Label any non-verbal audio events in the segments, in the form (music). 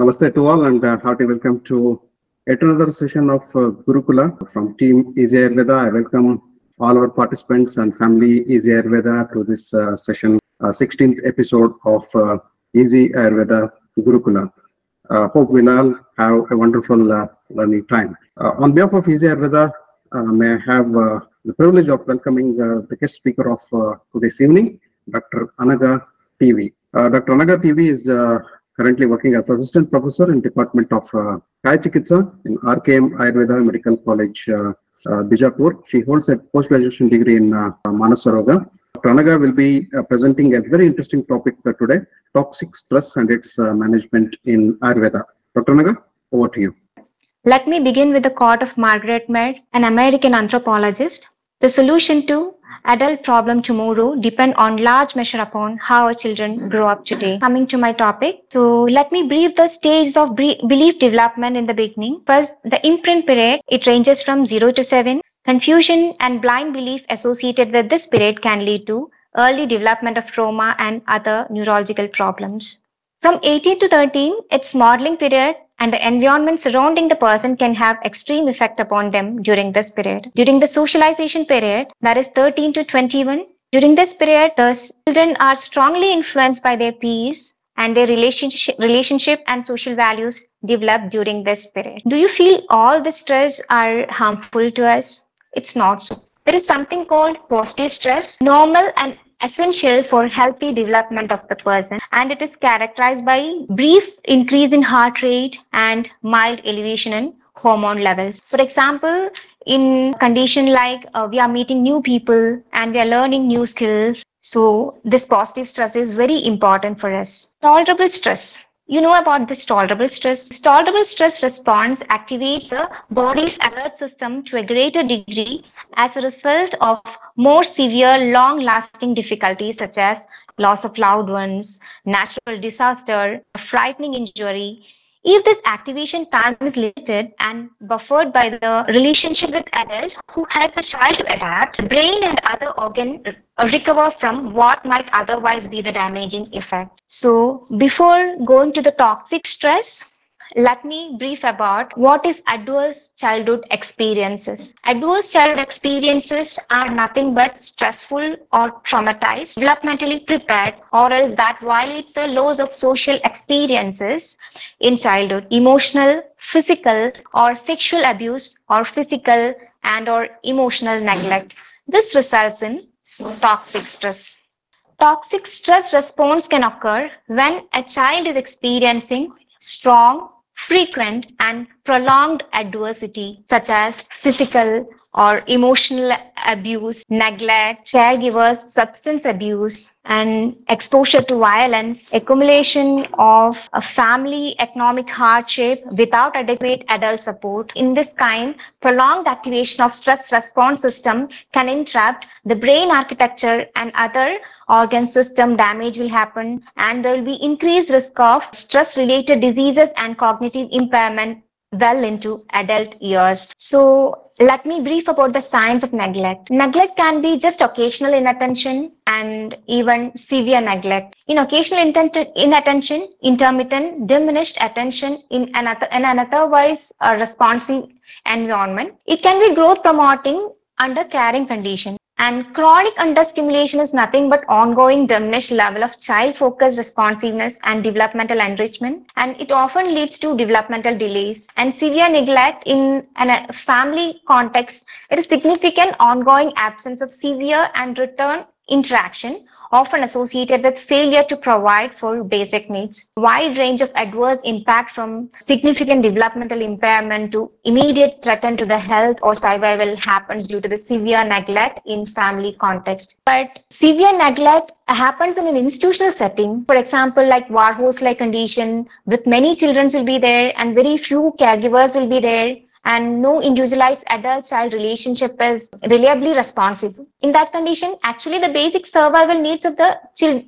Namaste to all and uh, hearty welcome to yet another session of uh, Gurukula from Team Easy Ayurveda. I welcome all our participants and family Easy Ayurveda to this uh, session, uh, 16th episode of uh, Easy Ayurveda Gurukula. Uh, hope we'll all have a wonderful uh, learning time. Uh, on behalf of Easy Ayurveda, uh, may I have the privilege of welcoming the guest speaker of today's evening, Dr. Anaga TV. Dr. Anaga TV is currently working as assistant professor in Department of uh, Kaya Chikitsa in RKM Ayurveda Medical College, uh, uh, Bijapur. She holds a post-graduation degree in uh, Manasaroga. Dr. Anaga will be uh, presenting a very interesting topic today, toxic stress and its uh, management in Ayurveda. Dr. Anaga, over to you. Let me begin with the quote of Margaret Mead, an American anthropologist. The solution to adult problem tomorrow depend on large measure upon how our children grow up today. Coming to my topic, so let me brief the stages of belief development in the beginning. First, the imprint period, it ranges from 0 to 7. Confusion and blind belief associated with this period can lead to early development of trauma and other neurological problems. From 18 to 13, its modeling period and the environment surrounding the person can have extreme effect upon them during this period. During the socialization period, that is 13 to 21, during this period, the children are strongly influenced by their peers and their relationship, relationship and social values develop during this period. Do you feel all the stress are harmful to us? It's not so. There is something called positive stress, normal and essential for healthy development of the person. And it is characterized by brief increase in heart rate and mild elevation in hormone levels. For example in condition like uh, we are meeting new people and we are learning new skills. So this positive stress is very important for us. Tolerable stress you know about this tolerable stress. This tolerable stress response activates the body's alert system to a greater degree as a result of more severe, long lasting difficulties such as loss of loved ones, natural disaster, a frightening injury. If this activation time is limited and buffered by the relationship with adults who help the child to adapt, the brain and other organ recover from what might otherwise be the damaging effect. So before going to the toxic stress, let me brief about what is adverse childhood experiences. Adverse childhood experiences are nothing but stressful or traumatized, developmentally prepared, or else that violates the laws of social experiences in childhood. Emotional, physical, or sexual abuse, or physical and or emotional neglect. This results in toxic stress. Toxic stress response can occur when a child is experiencing strong, frequent, and prolonged adversity, such as physical or emotional abuse, neglect, caregivers, substance abuse, and exposure to violence, accumulation of a family economic hardship without adequate adult support. In this kind, prolonged activation of stress response system can interrupt the brain architecture and other organ system damage will happen and there will be increased risk of stress related diseases and cognitive impairment well into adult years. So let me brief about the signs of neglect. Neglect can be just occasional inattention and even severe neglect. In occasional inattention, intermittent, diminished attention in an, in an otherwise uh, responsive environment. It can be growth promoting under caring condition. And chronic understimulation is nothing but ongoing diminished level of child focused responsiveness and developmental enrichment. And it often leads to developmental delays and severe neglect in a family context. It is significant ongoing absence of severe and return interaction often associated with failure to provide for basic needs. Wide range of adverse impact from significant developmental impairment to immediate threat to the health or survival happens due to the severe neglect in family context. But severe neglect happens in an institutional setting. For example, like Warhorse-like condition with many children will be there and very few caregivers will be there and no individualized adult child relationship is reliably responsive. In that condition, actually the basic survival needs of the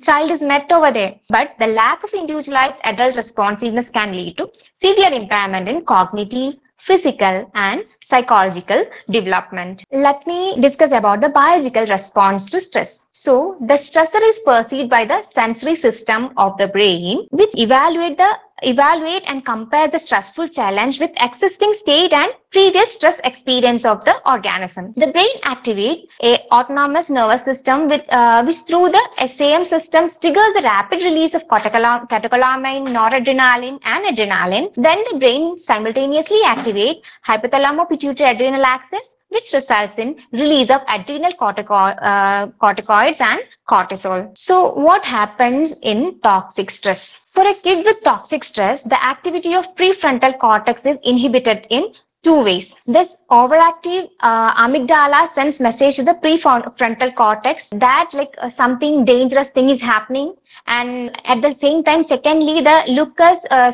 child is met over there. But the lack of individualized adult responsiveness can lead to severe impairment in cognitive, physical and psychological development. Let me discuss about the biological response to stress. So the stressor is perceived by the sensory system of the brain which evaluate the evaluate and compare the stressful challenge with existing state and previous stress experience of the organism. The brain activates a autonomous nervous system with uh, which through the SAM system triggers the rapid release of catecholam- catecholamine, noradrenaline, and adrenaline. Then the brain simultaneously activates hypothalamo-pituitary adrenal axis, which results in release of adrenal cortico- uh, corticoids and cortisol. So, what happens in toxic stress? For a kid with toxic stress, the activity of prefrontal cortex is inhibited in two ways. This overactive uh, amygdala sends message to the prefrontal cortex that like uh, something dangerous thing is happening and at the same time secondly the locus uh,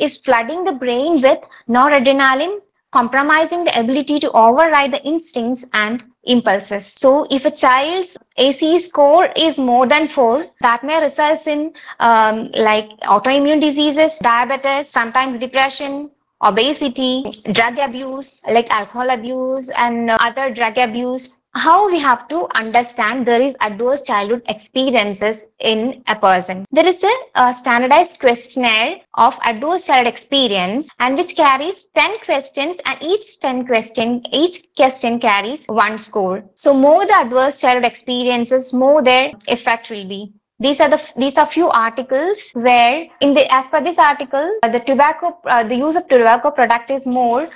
is flooding the brain with noradrenaline compromising the ability to override the instincts and impulses. So if a child's ACE score is more than 4, that may result in um, like autoimmune diseases, diabetes, sometimes depression, obesity, drug abuse, like alcohol abuse and uh, other drug abuse. How we have to understand there is adverse childhood experiences in a person. There is a, a standardized questionnaire of adverse childhood experience and which carries 10 questions and each 10 question, each question carries one score. So more the adverse childhood experiences, more their effect will be these are the these are few articles where in the as per this article uh, the tobacco uh, the use of tobacco product is more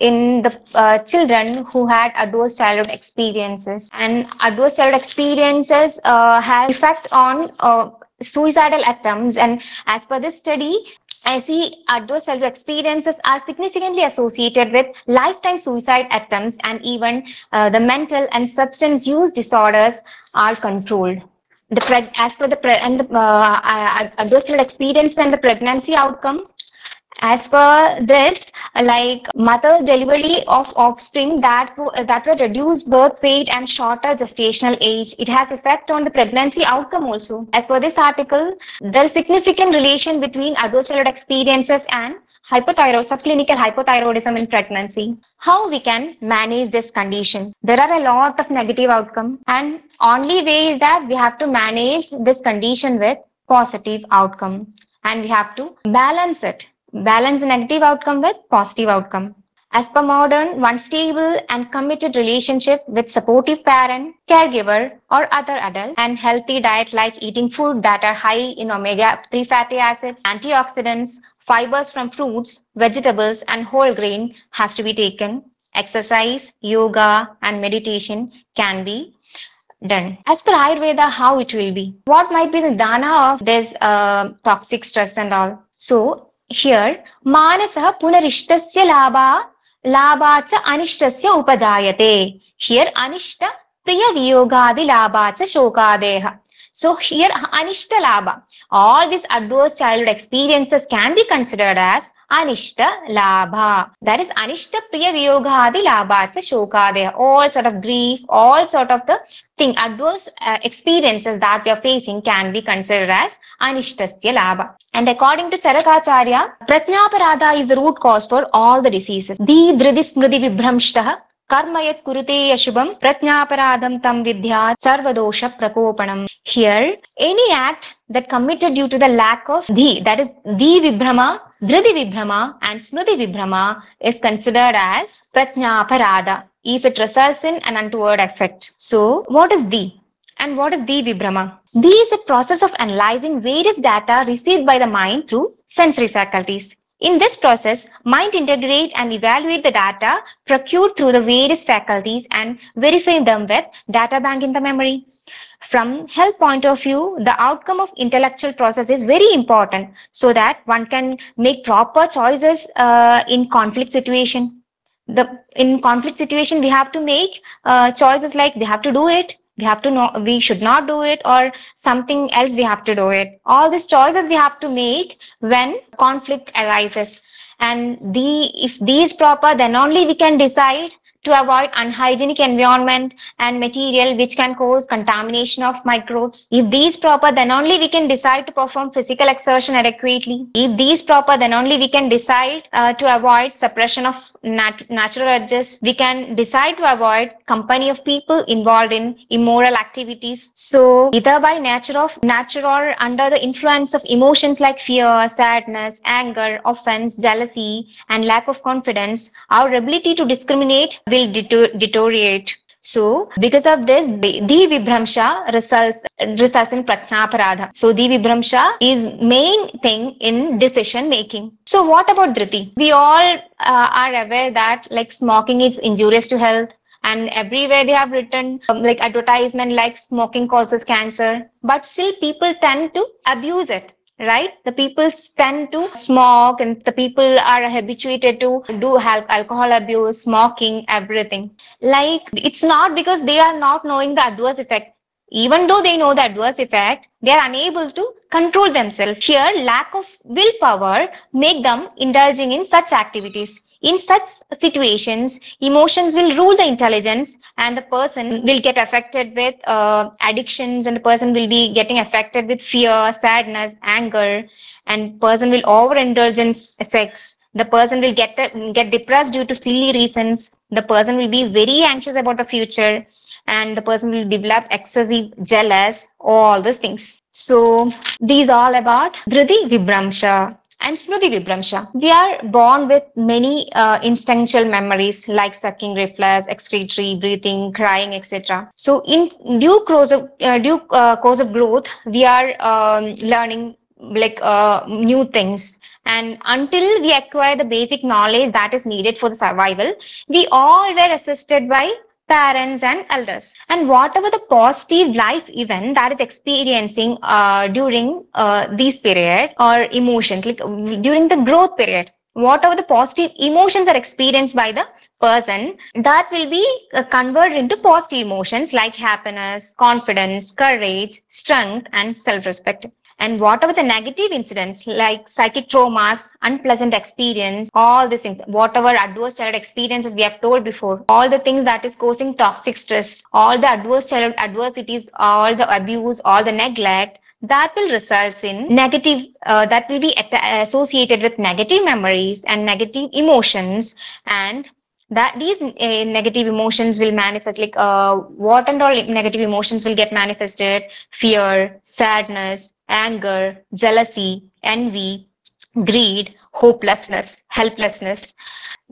in the uh, children who had adverse childhood experiences. And adverse childhood experiences uh, have effect on uh, suicidal attempts. And as per this study I see adverse childhood experiences are significantly associated with lifetime suicide attempts and even uh, the mental and substance use disorders are controlled the preg- as per the and the uh, adverse experience and the pregnancy outcome as per this like mother's delivery of offspring that that were reduced birth weight and shorter gestational age. It has effect on the pregnancy outcome also. As per this article there is significant relation between childhood experiences and hypothyroid subclinical hypothyroidism in pregnancy. How we can manage this condition? There are a lot of negative outcome and only way is that we have to manage this condition with positive outcome. And we have to balance it. Balance the negative outcome with positive outcome as per modern one stable and committed relationship with supportive parent caregiver or other adult and healthy diet like eating food that are high in omega 3 fatty acids antioxidants fibers from fruits, vegetables, and whole grain has to be taken. Exercise, yoga, and meditation can be done. As per Ayurveda, how it will be? What might be the dana of this uh, toxic stress and all? So here, manasah punarishtasya labha लाभा च अनिष्टस्य उपजायते here अनिष्ट प्रियवियोगादिलाभा च शोकादेः So here Anishta Labha. All these adverse childhood experiences can be considered as Anishta Labha. That is Anishta Priya Viyogadi Labha cha Shokadaya. All sort of grief, all sort of the thing, adverse uh, experiences that we are facing can be considered as Anishtasya Labha. And according to Charakacharya, Pratnyaparada is the root cause for all the diseases. Di Dhridi Smriti Vibhramshtaha कर्म युते अशुभम प्रज्ञापराधम तम विद्या सर्वदोष प्रकोपणम here any act that committed due to the lack of dhi that is dhi vibhram dhriti vibhram and smriti vibhram is considered as prajnaparadh if it result in an untoward effect so what is the And what is the vibrama? The is a process of analyzing various data received by the mind through sensory faculties. In this process, mind integrate and evaluate the data procured through the various faculties and verify them with data bank in the memory. From health point of view, the outcome of intellectual process is very important so that one can make proper choices uh, in conflict situation. The in conflict situation, we have to make uh, choices like they have to do it, we have to know we should not do it or something else we have to do it all these choices we have to make when conflict arises and the if these proper then only we can decide to avoid unhygienic environment and material which can cause contamination of microbes. If these proper, then only we can decide to perform physical exertion adequately. If these proper, then only we can decide uh, to avoid suppression of nat- natural urges, we can decide to avoid company of people involved in immoral activities. So either by nature of nature or under the influence of emotions like fear, sadness, anger, offense, jealousy, and lack of confidence, our ability to discriminate will deter- deteriorate. So, because of this, the vibramsha results results in prajnaparadha. So, the vibramsha is main thing in decision making. So, what about dhriti? We all uh, are aware that like smoking is injurious to health, and everywhere they have written um, like advertisement like smoking causes cancer, but still people tend to abuse it right? The people tend to smoke and the people are habituated to do alcohol abuse smoking everything. Like it's not because they are not knowing the adverse effect. Even though they know the adverse effect they are unable to control themselves. Here lack of willpower make them indulging in such activities in such situations emotions will rule the intelligence and the person will get affected with uh, addictions and the person will be getting affected with fear sadness anger and person will overindulge in sex. The person will get get depressed due to silly reasons. The person will be very anxious about the future and the person will develop excessive jealous or all those things. So these all about dhriti vibramsha and Smriti Vibramsha. We are born with many uh, instinctual memories like sucking reflex, excretory, breathing, crying, etc. So, in due course of uh, due uh, course of growth, we are um, learning like uh, new things and until we acquire the basic knowledge that is needed for the survival we all were assisted by parents and elders. And whatever the positive life event that is experiencing uh, during uh, this period or emotions like during the growth period whatever the positive emotions are experienced by the person that will be uh, converted into positive emotions like happiness confidence courage strength and self-respect and whatever the negative incidents like psychic traumas unpleasant experience all these things whatever adverse childhood experiences we have told before all the things that is causing toxic stress all the adverse childhood adversities all the abuse all the neglect that will result in negative uh, that will be at- associated with negative memories and negative emotions. And that these uh, negative emotions will manifest like uh, what and all negative emotions will get manifested? Fear sadness anger jealousy envy greed hopelessness helplessness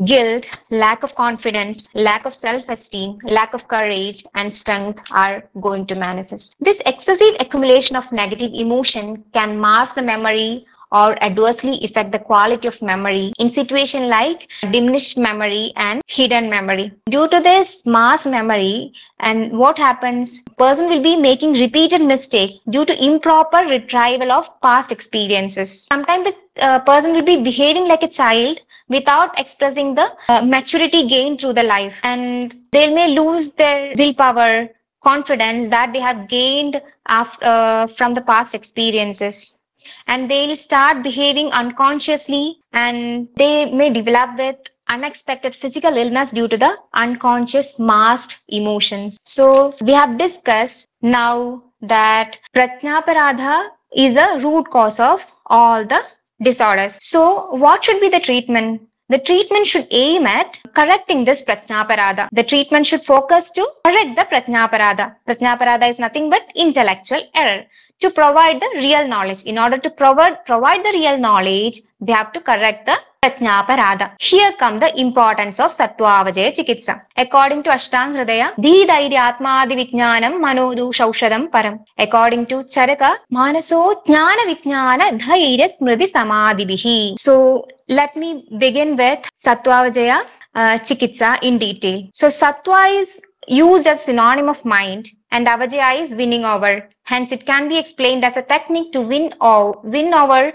guilt lack of confidence lack of self-esteem lack of courage and strength are going to manifest. This excessive accumulation of negative emotion can mask the memory or adversely affect the quality of memory in situation like diminished memory and hidden memory. Due to this mass memory and what happens person will be making repeated mistake due to improper retrieval of past experiences. Sometimes the uh, person will be behaving like a child without expressing the uh, maturity gained through the life. And they may lose their willpower confidence that they have gained after, uh, from the past experiences and they'll start behaving unconsciously and they may develop with unexpected physical illness due to the unconscious masked emotions. So we have discussed now that prajnaparadha is the root cause of all the disorders. So what should be the treatment the treatment should aim at correcting this pratnaparada. The treatment should focus to correct the pratnaparada. Pratnaparada is nothing but intellectual error. To provide the real knowledge. In order to provide, provide the real knowledge, we have to correct the pratnaparada. Here come the importance of Sattva-Avajaya Chikitsa. According to Ashtang Hridaya, Dhidairyatmadi Vijnanam Manodu Shaushadam Param. According to Charaka, Manaso Jnana Vijnana Dhairya Smriti Samadhibihi. So let me begin with Sattva-Avajaya uh, Chikitsa in detail. So Sattva is used as synonym of mind and Avajaya is winning over. Hence, it can be explained as a technique to win or win over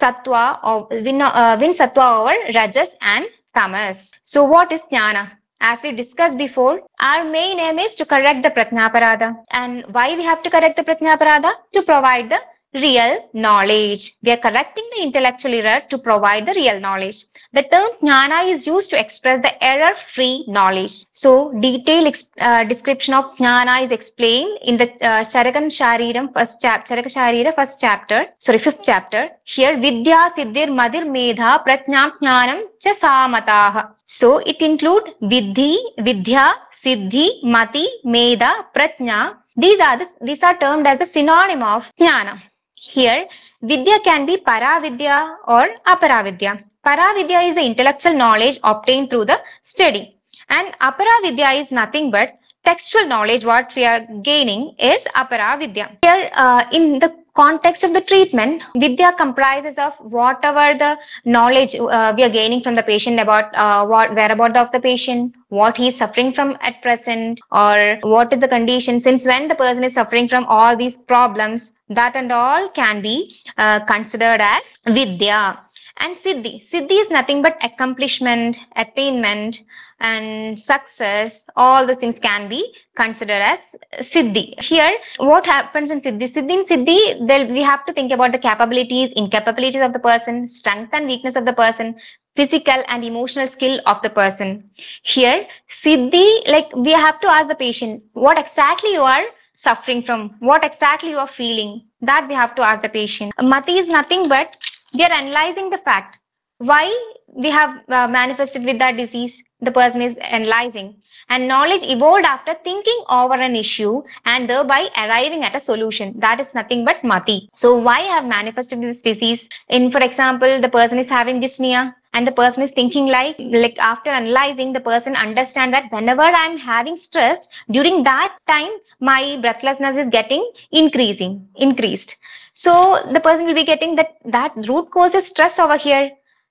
sattva or win, uh, win sattva over rajas and tamas. So, what is jnana? As we discussed before, our main aim is to correct the pratnaparada. And why we have to correct the pratnaparada? To provide the real knowledge. We are correcting the intellectual error to provide the real knowledge. The term jnana is used to express the error-free knowledge. So, detailed uh, description of jnana is explained in the uh, Charakam Shariram first chapter, Charaka Sharira first chapter, sorry, fifth chapter. Here, Vidya, Siddhir, Madir, Medha, Pratnyam, Jnanam, cha Samataha. So, it include Vidhi, Vidya, Siddhi, Mati, Medha, Pratnya. These are the, these are termed as the synonym of Jnana. Here, Vidya can be Paravidya or Aparavidya. Paravidya is the intellectual knowledge obtained through the study. And Aparavidya is nothing but textual knowledge what we are gaining is Aparavidya. Here, uh, in the context of the treatment, Vidya comprises of whatever the knowledge uh, we are gaining from the patient about uh, what whereabouts of the patient, what he is suffering from at present, or what is the condition since when the person is suffering from all these problems. That and all can be uh, considered as Vidya. And Siddhi. Siddhi is nothing but accomplishment, attainment, and success. All the things can be considered as Siddhi. Here, what happens in Siddhi? Siddhi in Siddhi, we have to think about the capabilities, incapabilities of the person, strength and weakness of the person, physical and emotional skill of the person. Here, Siddhi, like we have to ask the patient what exactly you are suffering from, what exactly you are feeling. That we have to ask the patient. Mati is nothing but we are analyzing the fact why we have uh, manifested with that disease the person is analyzing. And knowledge evolved after thinking over an issue and thereby arriving at a solution. That is nothing but mati. So why I have manifested this disease? In for example the person is having dyspnea and the person is thinking like like after analyzing the person understand that whenever i'm having stress during that time my breathlessness is getting increasing increased so the person will be getting that that root cause is stress over here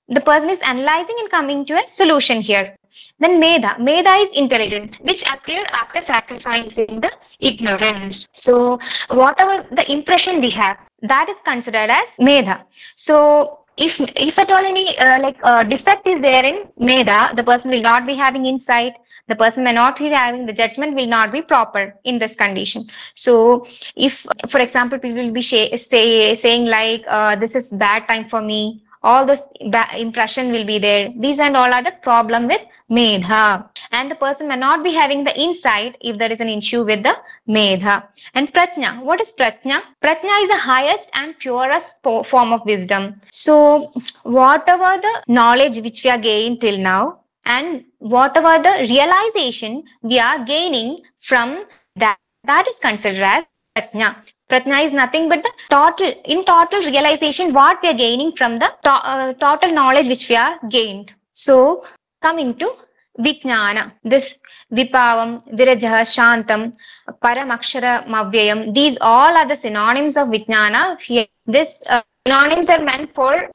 the person is analyzing and coming to a solution here. Then Medha. Medha is intelligent, which appear after sacrificing the ignorance. So whatever the impression we have, that is considered as Medha. So if if at all any uh, like uh, defect is there in Medha, the person will not be having insight. The person may not be having the judgment will not be proper in this condition. So if, for example, people will be say saying like uh, this is bad time for me all this impression will be there. These and all are the problem with medha. And the person may not be having the insight if there is an issue with the medha. And pratnya. What is pratnya? Pratnya is the highest and purest form of wisdom. So whatever the knowledge which we are gained till now and whatever the realization we are gaining from that, that is considered as pratnya. Pratnya is nothing but the total, in total realization, what we are gaining from the to, uh, total knowledge which we are gained. So, coming to Vijnana, this Vipavam, Virajaha, Shantam, Paramakshara, Mavyayam, these all are the synonyms of Vijnana. Here, this uh, synonyms are meant for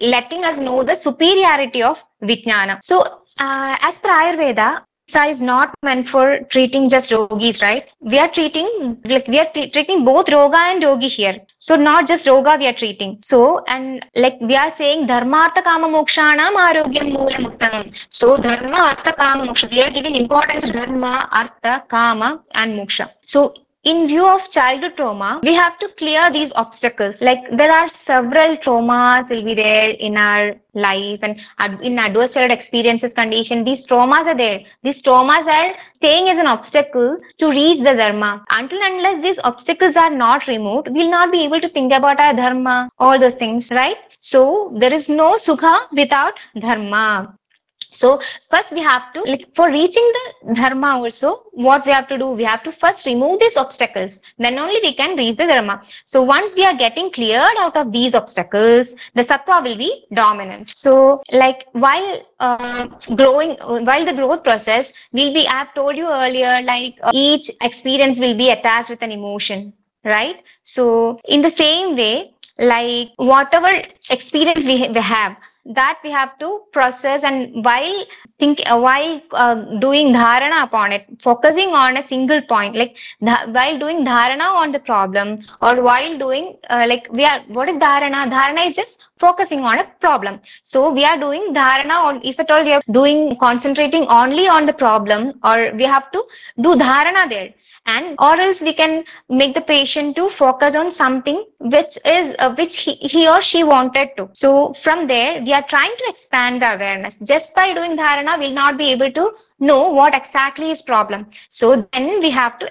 letting us know the superiority of Vijnana. So, uh, as per Ayurveda, Is not meant for treating just yogis, right? We are treating like we are t- treating both roga and yogi here. So not just roga we are treating. So and like we are saying dharma artha kama mokshanam arogyam moolam uttamam. So dharma artha kama moksha. We are giving importance to dharma, artha, kama and moksha. So in view of childhood trauma, we have to clear these obstacles. Like there are several traumas will be there in our life and in adverse childhood experiences condition. These traumas are there. These traumas are staying as an obstacle to reach the dharma. Until unless these obstacles are not removed, we'll not be able to think about our dharma, all those things, right? So there is no sukha without dharma. So first we have to like for reaching the dharma also what we have to do we have to first remove these obstacles then only we can reach the dharma. So once we are getting cleared out of these obstacles the sattva will be dominant. So like while uh, growing while the growth process will be I have told you earlier like uh, each experience will be attached with an emotion right so in the same way like whatever experience we, we have that we have to process and while think uh, while uh, doing dharana upon it focusing on a single point like dha- while doing dharana on the problem or while doing uh, like we are what is dharana? Dharana is just focusing on a problem. So we are doing dharana on if at all we are doing concentrating only on the problem or we have to do dharana there and or else we can make the patient to focus on something which is uh, which he, he or she wanted to. So from there we are trying to expand the awareness. Just by doing dharana we'll not be able to know what exactly is problem. So then we have to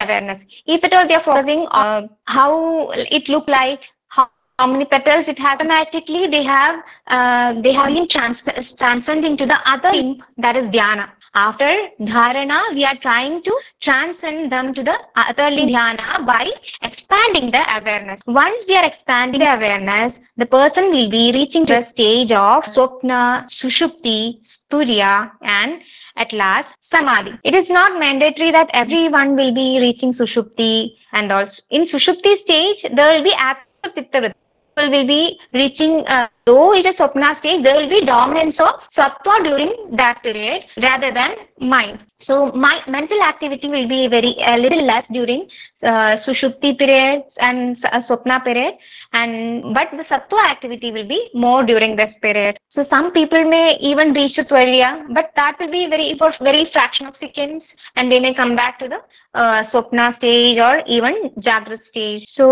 awareness. If at all they are focusing on how it look like how, how many petals it has automatically they have uh, they have been trans- transcending to the other imp that is dhyana after dharana, we are trying to transcend them to the other dhyana by expanding the awareness. Once we are expanding the awareness, the person will be reaching a stage of swapna, sushupti, sturya, and at last samadhi. It is not mandatory that everyone will be reaching sushupti and also in sushupti stage there will be absence of chitta people will be reaching, uh, though it is Swapna stage, there will be dominance of Sattva during that period rather than mind. So my mental activity will be very a little less during uh, Sushupti period and uh, Swapna period and but the sattva activity will be more during this period so some people may even reach to turiya but that will be very for very fraction of seconds and they may come back to the uh, swapna stage or even jagrat stage. So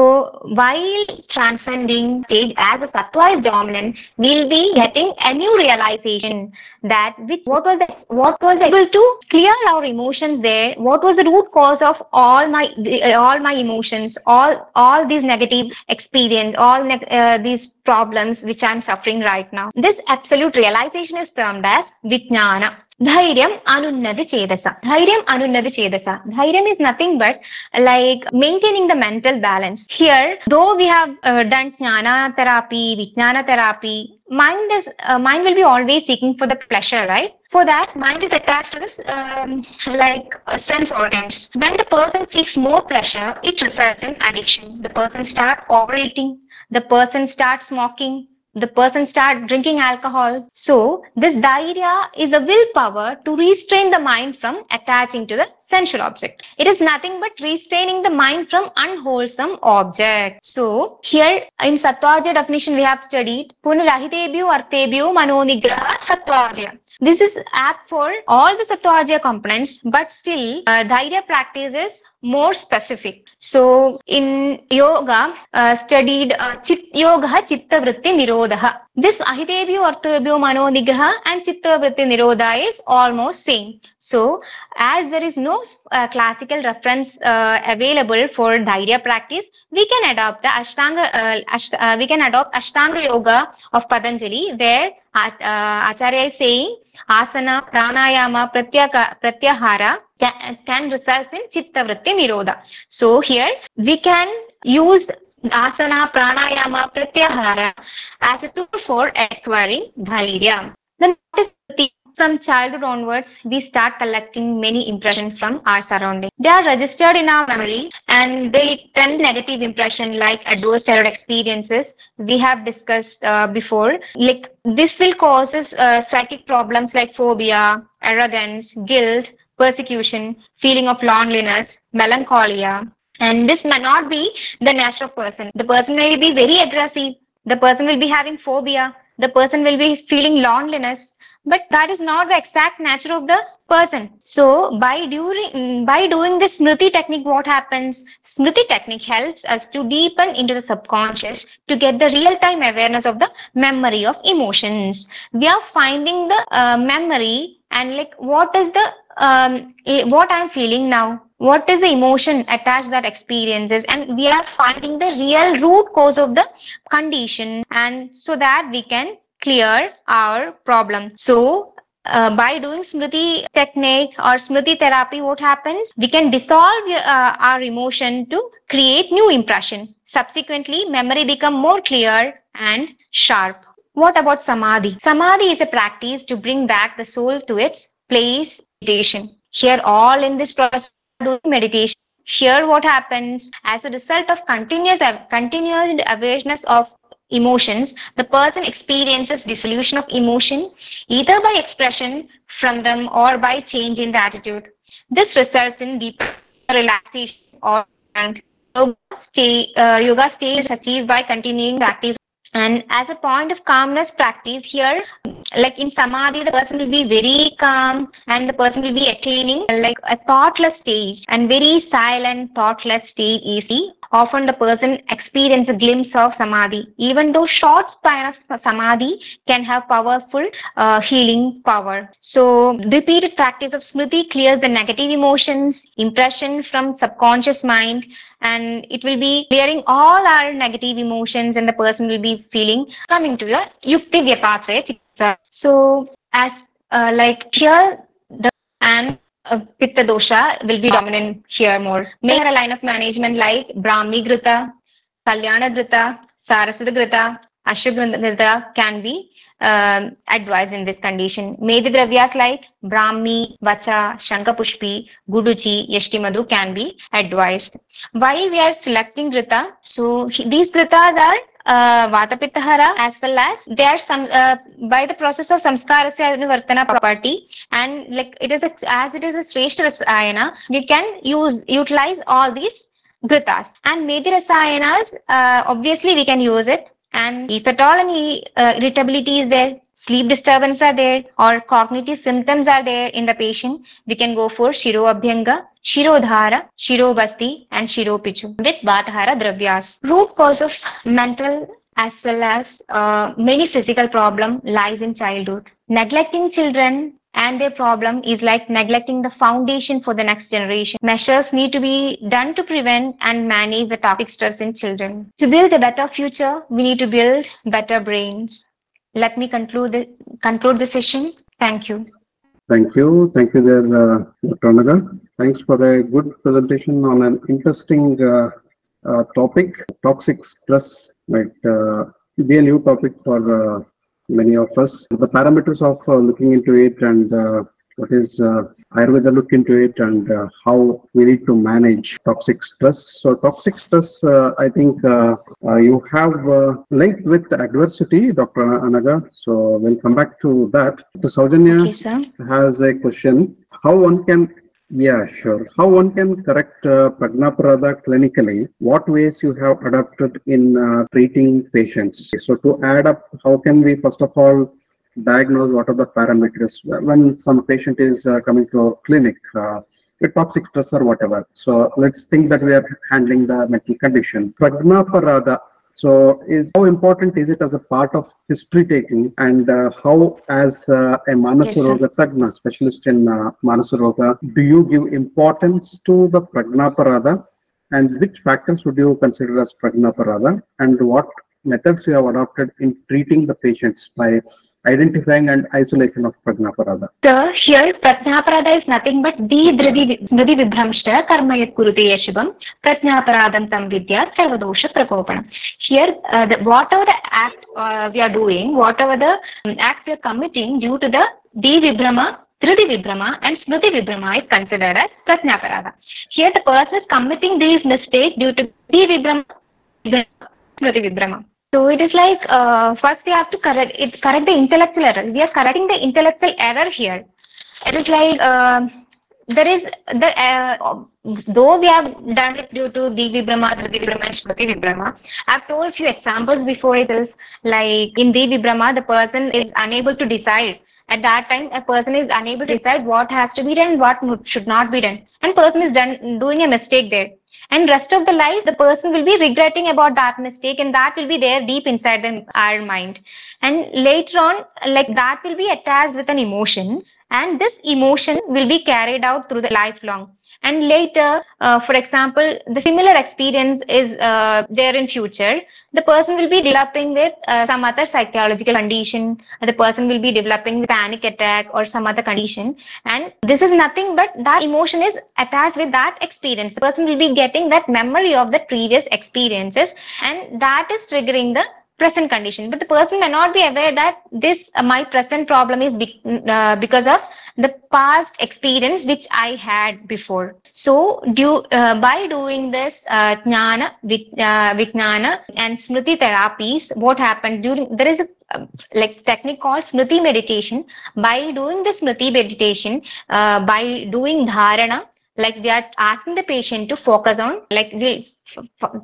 while transcending stage as a sattva is dominant we'll be getting a new realization that which what was what was able to clear our emotions there what was the root cause of all my all my emotions all all these negative experience all ne- uh, these problems which i'm suffering right now. This absolute realization is termed as vijnana Dhairyam anunnadi chedasa. Dhairyam anunnadi chedasa. Dhairyam is nothing but like maintaining the mental balance. Here, though we have uh, done jnana therapy, vijnana therapy, mind is uh, mind will be always seeking for the pleasure, right? For that, mind is attached to this um, like uh, sense organs. When the person seeks more pleasure, it results in addiction. The person start overeating. The person starts smoking the person start drinking alcohol. So this dhairya is the willpower to restrain the mind from attaching to the sensual object. It is nothing but restraining the mind from unwholesome object. So here in sattvaja definition we have studied punarahitebhyo artebhyo manonigraha sattvaja. This is apt for all the sattvaja components but still uh, dhairya practice is more specific. So in yoga uh, studied uh, chit yoga chitta vritti nirodha. This ahitebhyo artebhyo mano nigraha and chitta vritti nirodha is almost same. So as there is no uh, classical reference uh, available for dhairya practice we can adopt the ashtanga uh, asht- uh, we can adopt ashtanga yoga of patanjali where uh, acharya is saying asana pranayama pratyaka pratyahara can, result in chitta vritti nirodha so here we can use asana pranayama pratyahara as a tool for acquiring dhairya then from childhood onwards, we start collecting many impressions from our surroundings. They are registered in our memory and they send negative impression like adverse experiences we have discussed uh, before. Like this will causes uh, psychic problems like phobia, arrogance, guilt, persecution, feeling of loneliness, melancholia. And this may not be the natural person. The person may be very aggressive. The person will be having phobia. The person will be feeling loneliness but that is not the exact nature of the person so by during by doing this smriti technique what happens smriti technique helps us to deepen into the subconscious to get the real time awareness of the memory of emotions we are finding the uh, memory and like what is the um, what i'm feeling now what is the emotion attached that experiences and we are finding the real root cause of the condition and so that we can clear our problem. So uh, by doing smriti technique or smriti therapy, what happens? We can dissolve uh, our emotion to create new impression. Subsequently, memory become more clear and sharp. What about samadhi? Samadhi is a practice to bring back the soul to its place meditation. Here, all in this process, doing meditation. Here, what happens as a result of continuous continuous awareness of emotions, the person experiences dissolution of emotion either by expression from them or by change in the attitude. This results in deeper relaxation or and yoga stay, uh, yoga state is achieved by continuing the practice. And as a point of calmness practice here, like in samadhi, the person will be very calm and the person will be attaining like a thoughtless stage and very silent, thoughtless state easy. Often the person experiences a glimpse of samadhi. Even though short span of samadhi can have powerful uh, healing power. So repeated practice of smriti clears the negative emotions, impression from subconscious mind and it will be clearing all our negative emotions and the person will be feeling coming to the yukti vyapasaya so as uh, like here uh, pitta dosha will be dominant here more may have a line of management like brahmi grita kalyana grita saraswata grita ashwagandha grita can be um, advised in this condition. Medi dravyas like Brahmi, Vacha, Shankapushpi, Guduji, Yashtimadu can be advised. Why we are selecting Grita? So these Gritas are uh, Vatapittahara as well as they are some uh, by the process of samskarasya nivartana property and like it is a, as it is a Shreshta Rasayana, we can use utilize all these Gritas and Medhya Rasayanas uh, obviously we can use it and if at all any uh, irritability is there, sleep disturbance are there, or cognitive symptoms are there in the patient, we can go for Shiro Abhyanga, Shirodhara, Shirobasti, and Shiropichu with Vatahara Dravyas. Root cause of mental as well as uh, many physical problem lies in childhood. Neglecting children and their problem is like neglecting the foundation for the next generation. Measures need to be done to prevent and manage the toxic stress in children. To build a better future, we need to build better brains. Let me conclude the, conclude the session. Thank you. Thank you. Thank you there, uh, Dr. Nagar. Thanks for a good presentation on an interesting uh, uh, topic. Toxic stress might uh, be a new topic for uh, many of us. The parameters of uh, looking into it and what is uh, Ayurveda look into it and uh, how we need to manage toxic stress. So toxic stress, uh, I think uh, uh, you have uh, linked with adversity, Dr. Anaga. So we'll come back to that. The Saujanya Okay, has a question. How one can, yeah, sure. How one can correct uh, clinically? What ways you have adopted in uh, treating patients? So to add up, how can we first of all diagnose what are the parameters when some patient is uh, coming to our clinic uh, with toxic stress or whatever. So let's think that we are handling the mental condition. Pragnaparada so is how important is it as a part of history taking and uh, how as uh, a Manasaroga Tagna specialist in uh, Manasaroga, do you give importance to the Pragnaparada and which factors would you consider as Pragnaparada and what methods you have adopted in treating the patients by identifying and isolation of Pragnaparada? So here Pratnaparada is nothing but the Dhridi Vibhramshta Karmayat Kurute Yashubam Pratnaparadam Tam Vidya Sarvadosha Prakopanam. Here uh, the, whatever the act uh, we are doing, whatever the um, act we are committing due to the Divibhrama Dhridi Vibhrama and Smriti Vibhrama is considered as Pratnaparada. Here the person is committing these mistakes due to Divibhrama Smriti Vibhrama. So it is like uh, first we have to correct it, correct the intellectual error. We are correcting the intellectual error here. It is like uh, there is the uh, though we have done it due to Divi Brahma, Divi Brahma, and Shruti Vibrahma. I've told a few examples before it is like in Divi Brahma, the person is unable to decide. At that time, a person is unable to decide what has to be done what should not be done. And person is done doing a mistake there and rest of the life the person will be regretting about that mistake and that will be there deep inside them, our mind. And later on like that will be attached with an emotion. And this emotion will be carried out through the lifelong and later uh, for example the similar experience is uh, there in future. The person will be developing with uh, some other psychological condition. The person will be developing panic attack or some other condition. And this is nothing but that emotion is attached with that experience. The person will be getting that memory of the previous experiences. And that is triggering the present condition. But the person may not be aware that this uh, my present problem is be- uh, because of the past experience which i had before. So due uh, by doing this uh, jnana uh, vijnana and smriti therapies what happened during there is a uh, like technique called smriti meditation. By doing the smriti meditation uh, by doing dharana like we are asking the patient to focus on like we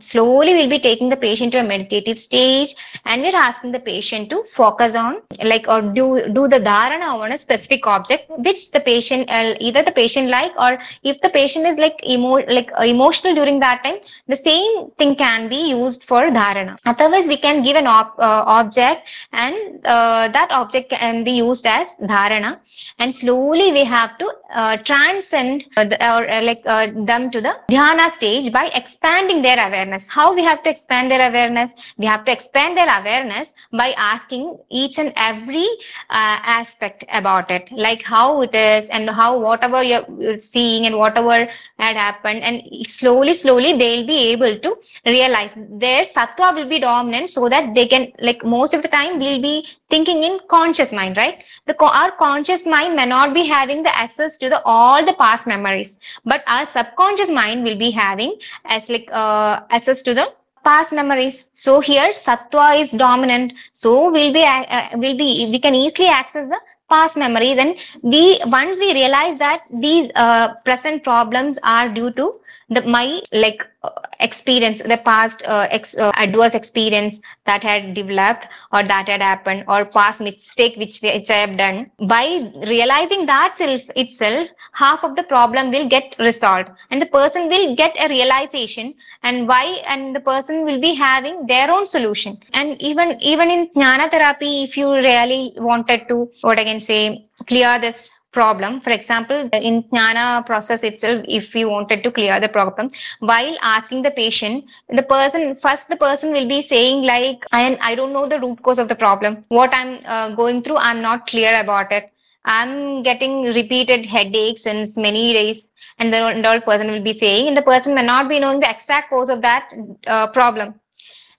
slowly we'll be taking the patient to a meditative stage and we're asking the patient to focus on like or do do the dharana on a specific object which the patient uh, either the patient like or if the patient is like emo like uh, emotional during that time the same thing can be used for dharana. Otherwise we can give an op- uh, object and uh, that object can be used as dharana and slowly we have to uh, transcend uh, the, or like them to the dhyana stage by expanding their awareness. How we have to expand their awareness? We have to expand their awareness by asking each and every uh, aspect about it. Like how it is and how whatever you're you're seeing and whatever had happened and slowly slowly they'll be able to realize. Their sattva will be dominant so that they can like most of the time we'll be thinking in conscious mind right? The our conscious mind may not be having the access to the all the past memories but our subconscious mind will be having as like uh, access to the past memories. So here sattva is dominant. So we'll be uh, uh, will be we can easily access the past memories. And we once we realize that these uh, present problems are due to the my like uh, experience the past uh, ex, uh, adverse experience that had developed or that had happened or past mistake which, which i have done by realizing that self itself half of the problem will get resolved and the person will get a realization and why and the person will be having their own solution. And even even in jnana therapy if you really wanted to what i can say clear this problem. For example in jnana process itself if you wanted to clear the problem while asking the patient the person first the person will be saying like i i don't know the root cause of the problem. What i'm uh, going through i'm not clear about it. I'm getting repeated headaches since many days. And the adult person will be saying and the person may not be knowing the exact cause of that uh, problem.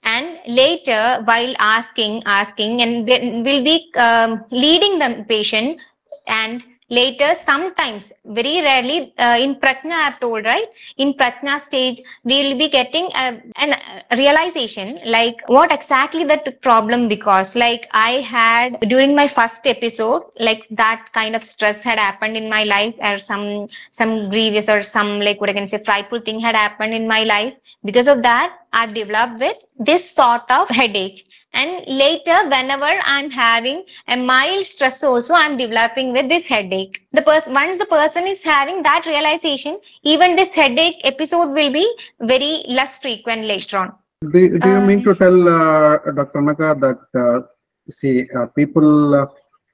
And later while asking asking and then will be um, leading the patient and later sometimes very rarely uh, in prajna i've told right? In prajna stage we will be getting a, an uh, realization like what exactly that problem because like i had during my first episode like that kind of stress had happened in my life or some some grievous or some like what i can say frightful thing had happened in my life. Because of that i've developed with this sort of headache and later whenever i'm having a mild stress also i'm developing with this headache the person once the person is having that realization even this headache episode will be very less frequent later on Do, do you mean Um, to tell uh, Dr. Naga that uh, see uh, people uh,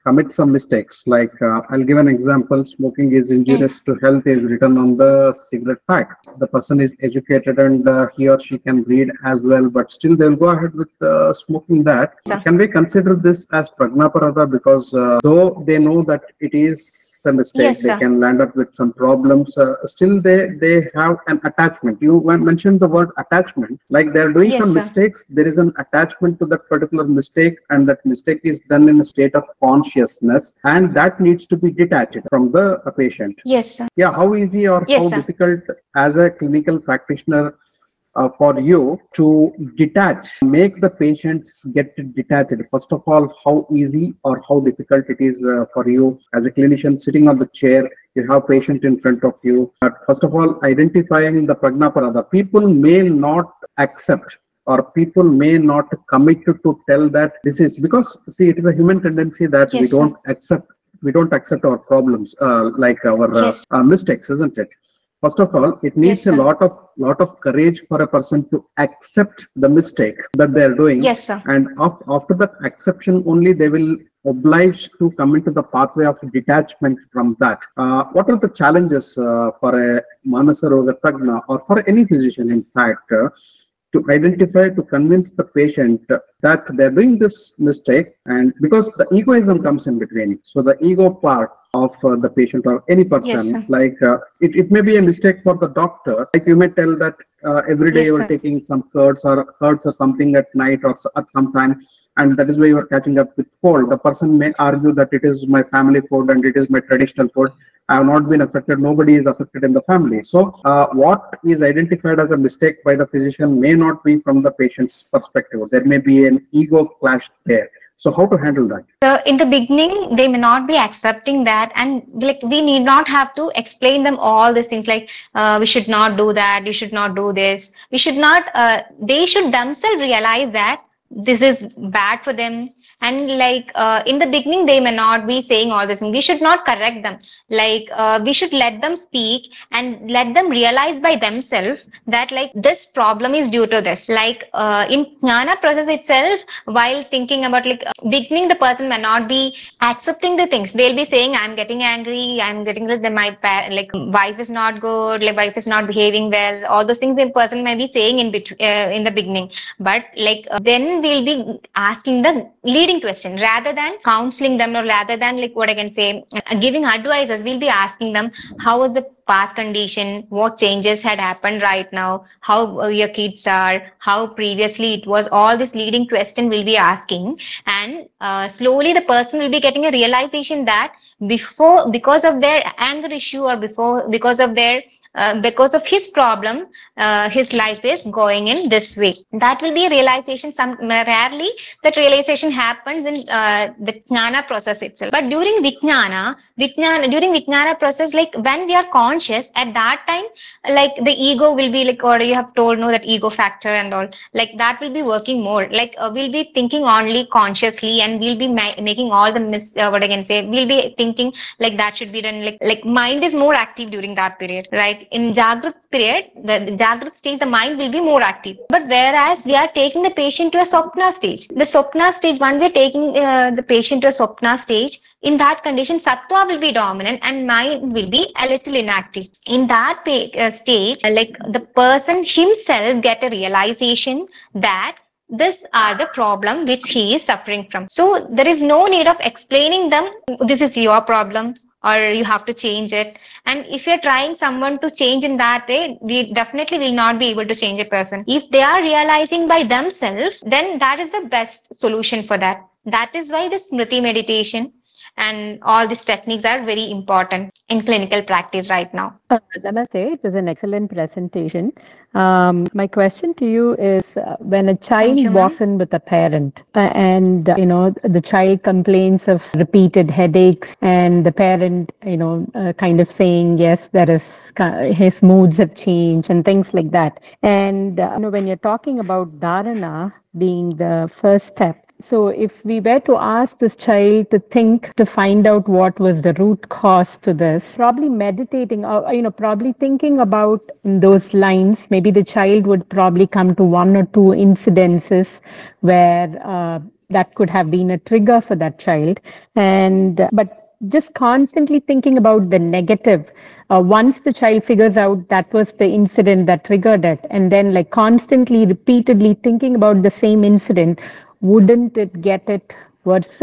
commit some mistakes? Like uh, I'll give an example: smoking is injurious to health is written on the cigarette pack. The person is educated and uh, he or she can read as well, but still they'll go ahead with uh, smoking that. Can we consider this as prajnaparadha because uh, though they know that it is a mistake, Yes, they can land up with some problems. Uh, still, they they have an attachment. You mentioned the word attachment, like they're doing Yes, some sir. mistakes. There is an attachment to that particular mistake, and that mistake is done in a state of consciousness, and that needs to be detached from the patient. yes sir Yeah, how easy or Yes, how sir. difficult as a clinical practitioner uh, for you to detach, make the patients get detached? First of all, how easy or how difficult it is uh, for you as a clinician sitting on the chair, you have patient in front of you. But first of all, identifying the prajnaparadha. People may not accept or people may not commit to, to tell that this is because see it is a human tendency that we Yes, sir. don't accept we don't accept our problems uh, like our uh, Yes. uh, mistakes isn't it first of all it needs Yes, a lot of lot of courage for a person to accept the mistake that they are doing. Yes sir. And af- after that acceptation only they will obliged to come into the pathway of detachment from that. Uh, what are the challenges uh, for a manasa roga tagna or for any physician in fact uh, to identify to convince the patient that they're doing this mistake and because the egoism comes in between so the ego part of uh, the patient or any person Yes, like uh, it, it may be a mistake for the doctor like you may tell that uh, every day Yes, you are sir. taking some curds or curds or something at night or at some time, and that is why you are catching up with cold. The person may argue that it is my family food and it is my traditional food. I have not been affected. Nobody is affected in the family. So, uh, what is identified as a mistake by the physician may not be from the patient's perspective. There may be an ego clash there. So, how to handle that? So in the beginning, they may not be accepting that, and like we need not have to explain them all these things like uh, we should not do that, you should not do this. We should not. Uh, they should themselves realize that this is bad for them, and like uh, in the beginning, they may not be saying all this. and We should not correct them. Like uh, we should let them speak and let them realize by themselves that like this problem is due to this. Like uh, in jnana process itself, while thinking about like uh, beginning the person may not be accepting the things they'll be saying i'm getting angry i'm getting that my pa- like wife is not good like wife is not behaving well all those things the person may be saying in between uh, in the beginning but like uh, then we'll be asking the leading question. Rather than counseling them or rather than like what i can say uh, giving advices we'll be asking them how was the past condition? What changes had happened right now? How uh, your kids are? How previously it was? All this leading question we'll be asking. And uh, slowly the person will be getting a realization that before because of their anger issue or before because of their uh, because of his problem uh, his life is going in this way. That will be a realization some rarely that realization happens in uh, the jnana process itself. But during vijnana vijnana during vijnana process like when we are conscious at that time like the ego will be like or you have told no that ego factor and all like that will be working more. Like uh, we'll be thinking only consciously and we'll be ma- making all the mis- uh, what i can say we'll be thinking like that should be done like like mind is more active during that period right in jagrat period the, the jagrat stage the mind will be more active. But whereas we are taking the patient to a swapna stage the swapna stage when we're taking uh, the patient to a swapna stage in that condition sattva will be dominant and mind will be a little inactive. In that uh, stage uh, like the person himself get a realization that this are the problem which he is suffering from. So there is no need of explaining them this is your problem or you have to change it. And if you're trying someone to change in that way we definitely will not be able to change a person. If they are realizing by themselves then that is the best solution for that. That is why the smriti meditation and all these techniques are very important in clinical practice right now Uh, Namaste. It was an excellent presentation. Um, my question to you is uh, when a child you, walks in with a parent uh, and, uh, you know, the child complains of repeated headaches and the parent, you know, uh, kind of saying, yes, there is, his moods have changed and things like that. And, uh, you know, when you're talking about dharana being the first step, so if we were to ask this child to think to find out what was the root cause to this, probably meditating, or you know, probably thinking about those lines, maybe the child would probably come to one or two incidences where uh, that could have been a trigger for that child, and uh, but just constantly thinking about the negative uh, once the child figures out that was the incident that triggered it and then like constantly repeatedly thinking about the same incident wouldn't it get it worse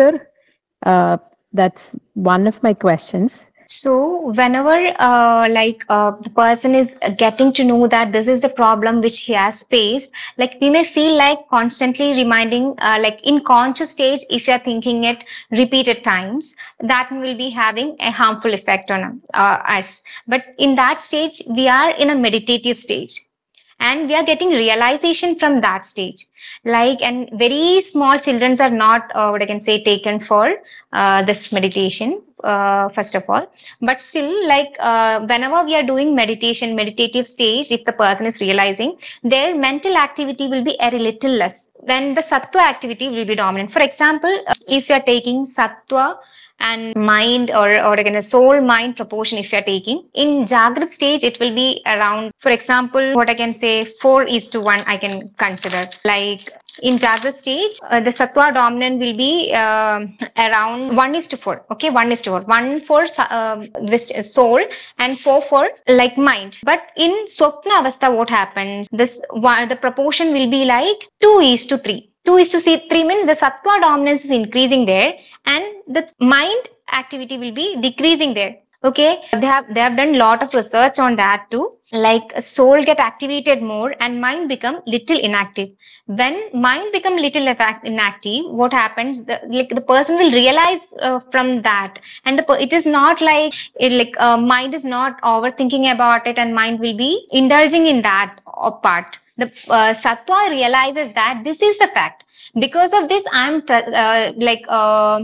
uh, that's one of my questions. So whenever uh, like uh, the person is getting to know that this is the problem which he has faced, like we may feel like constantly reminding, uh, like in conscious stage, if you are thinking it repeated times, that will be having a harmful effect on uh, us. But in that stage, we are in a meditative stage and we are getting realization from that stage. Like and very small children are not uh, what i can say taken for uh, this meditation uh, first of all. But still like uh, whenever we are doing meditation meditative stage if the person is realizing their mental activity will be a little less. When the sattva activity will be dominant. For example uh, if you are taking sattva and mind or or again a soul mind proportion if you are taking in jagrat stage it will be around for example what i can say 4 is to 1 i can consider. Like in jagrat stage uh, the sattva dominant will be um around 1 is to 4 okay? 1 is to 4 1 for this soul and 4 for like mind. But in swapna avastha what happens? This one the proportion will be like 2 is to 3 2 is to see 3 means the sattva dominance is increasing there and the mind activity will be decreasing there. Okay? They have they have done lot of research on that too. Like soul get activated more and mind become little inactive. When mind become little inactive what happens? The, like the person will realize uh, from that. And the it is not like it, like uh, mind is not overthinking about it and mind will be indulging in that uh, part the uh, sattva realizes that this is the fact. Because of this i'm uh, like uh,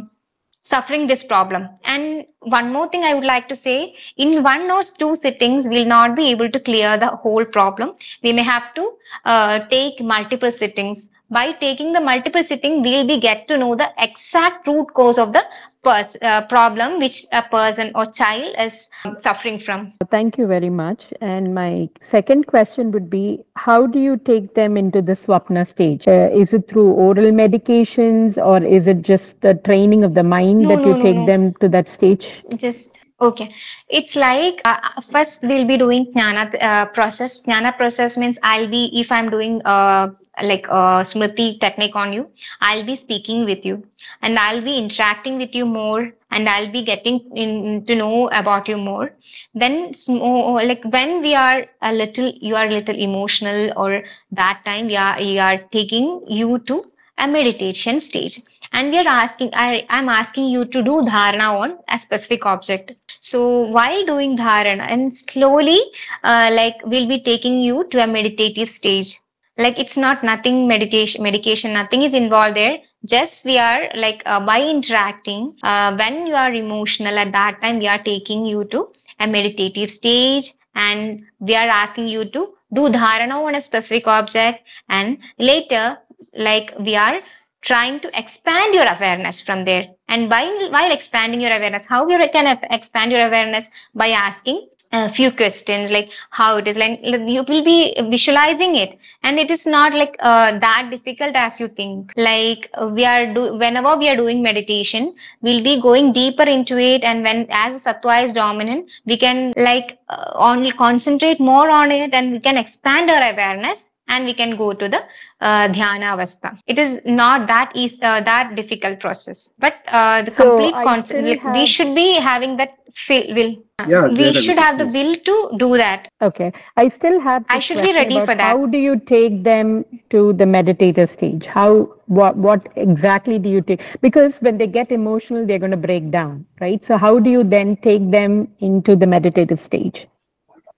suffering this problem. And one more thing i would like to say in one or two sittings we'll not be able to clear the whole problem. We may have to uh, take multiple sittings. By taking the multiple sitting we'll be get to know the exact root cause of the pers- uh, problem which a person or child is suffering from Thank you very much. And my second question would be how do you take them into the swapna stage? Uh, is it through oral medications or is it just the training of the mind No, that no, you take no. them to that stage? just okay it's like uh, first we'll be doing jnana uh, process jnana process means i'll be if i'm doing uh, like uh, smriti technique on you. I'll be speaking with you and i'll be interacting with you more and i'll be getting in, to know about you more. Then like when we are a little you are a little emotional or that time we are we are taking you to a meditation stage and we are asking I, i'm asking you to do dharana on a specific object. So while doing dharana and slowly uh, like we'll be taking you to a meditative stage like it's not nothing meditation medication nothing is involved there. Just we are like uh, by interacting uh, when you are emotional at that time we are taking you to a meditative stage and we are asking you to do dharana on a specific object. And later like we are trying to expand your awareness from there. And by while expanding your awareness how you can expand your awareness? By asking a few questions like how it is like you will be visualizing it. And it is not like uh, that difficult as you think. Like uh, we are do whenever we are doing meditation we'll be going deeper into it. And when as sattva is dominant we can like uh, only concentrate more on it and we can expand our awareness and we can go to the uh, dhyana avastha. It is not that is uh, that difficult process, but uh, the So complete I con- still we, we should be having that feel, will. Yeah, we should have the will to do that. Okay. I still have I should be ready for that. How do you take them to the meditative stage? How what what exactly do you take? Because when they get emotional, they're going to break down, right? So how do you then take them into the meditative stage?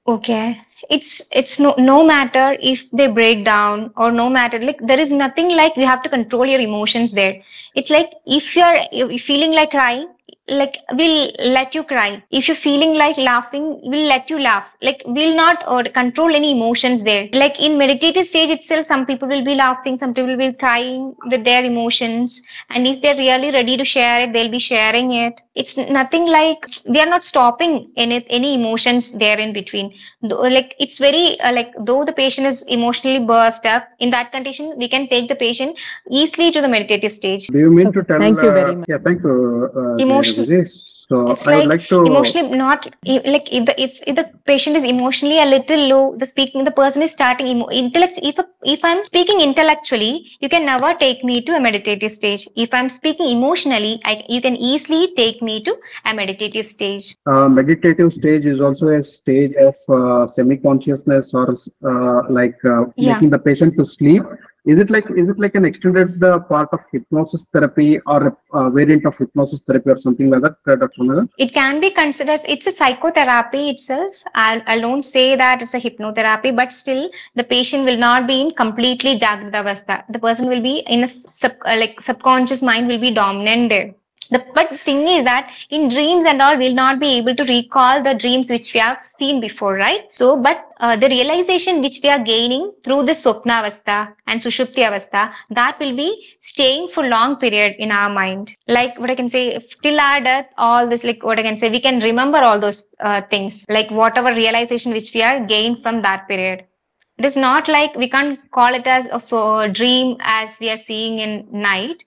Okay, it's it's no no matter if they break down or no matter like there is nothing like you have to control your emotions there. It's like if you're feeling like crying, like we'll let you cry. If you're feeling like laughing, we'll let you laugh. Like we'll not or control any emotions there. Like in meditative stage itself, some people will be laughing, some people will be crying with their emotions, and if they're really ready to share it, they'll be sharing it. It's nothing like we are not stopping any any emotions there in between like it's very uh, like though the patient is emotionally burst up in that condition we can take the patient easily to the meditative stage Do you mean to tell? thank you very uh, much. Yeah, thank you, uh, Emotion- So it's I would like like to. emotionally not like if the if, if the patient is emotionally a little low the speaking the person is starting emo- intellect if a, if i'm speaking intellectually you can never take me to a meditative stage if i'm speaking emotionally I, you can easily take me to a meditative stage uh, meditative stage is also a stage of uh, semi-consciousness or uh, like uh, Yeah. making the patient to sleep. Is it like is it like an extended uh, part of hypnosis therapy or a, variant of hypnosis therapy or something like that, uh, Dr. Nagar? it can be considered it's a psychotherapy itself I, I won't say that it's a hypnotherapy but still the patient will not be in completely jagrata avastha the person will be in a sub, uh, like subconscious mind will be dominant there the but thing is that in dreams and all we'll not be able to recall the dreams which we have seen before right? So but uh, the realization which we are gaining through the swapna and sushupti avastha that will be staying for long period in our mind. Like what i can say till our death all this like what i can say we can remember all those uh, things like whatever realization which we are gained from that period. It is not like we can't call it as a so dream as we are seeing in night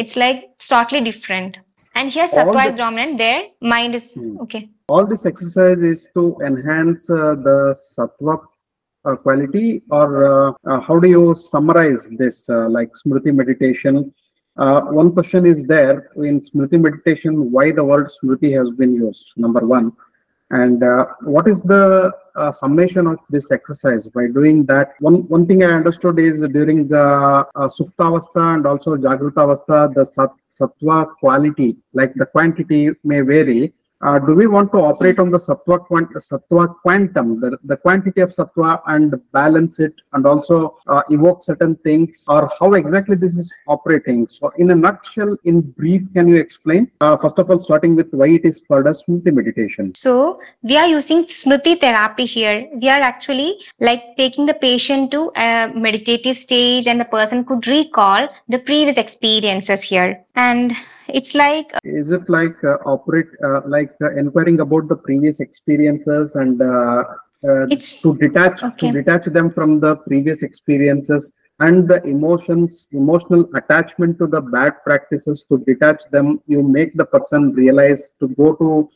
it's like totally different and here sattva is dominant there mind is Hmm. okay All this exercise is to enhance uh, the sattva uh, quality, or uh, uh, how do you summarize this? Uh, like Smriti meditation. Uh, one question is there in Smriti meditation: why the word Smriti has been used? Number one. And uh, what is the uh, summation of this exercise by doing that? One one thing I understood is during the uh, Suptavastha and also Jagratavastha, the sat, sattva quality, like the quantity may vary. Uh, do we want to operate on the sattva, quant- sattva quantum, the, the quantity of sattva and balance it and also uh, evoke certain things or how exactly this is operating? So in a nutshell, in brief, can you explain? Uh, first of all, starting with why it is called as Smriti meditation. So we are using Smriti therapy here. We are actually like taking the patient to a meditative stage and the person could recall the previous experiences here. And it's like Is it like uh, operate, uh, like uh, inquiring about the previous experiences and uh, uh, it's to detach Okay. to detach them from the previous experiences and the emotions emotional attachment to the bad practices to detach them you make the person realize to go to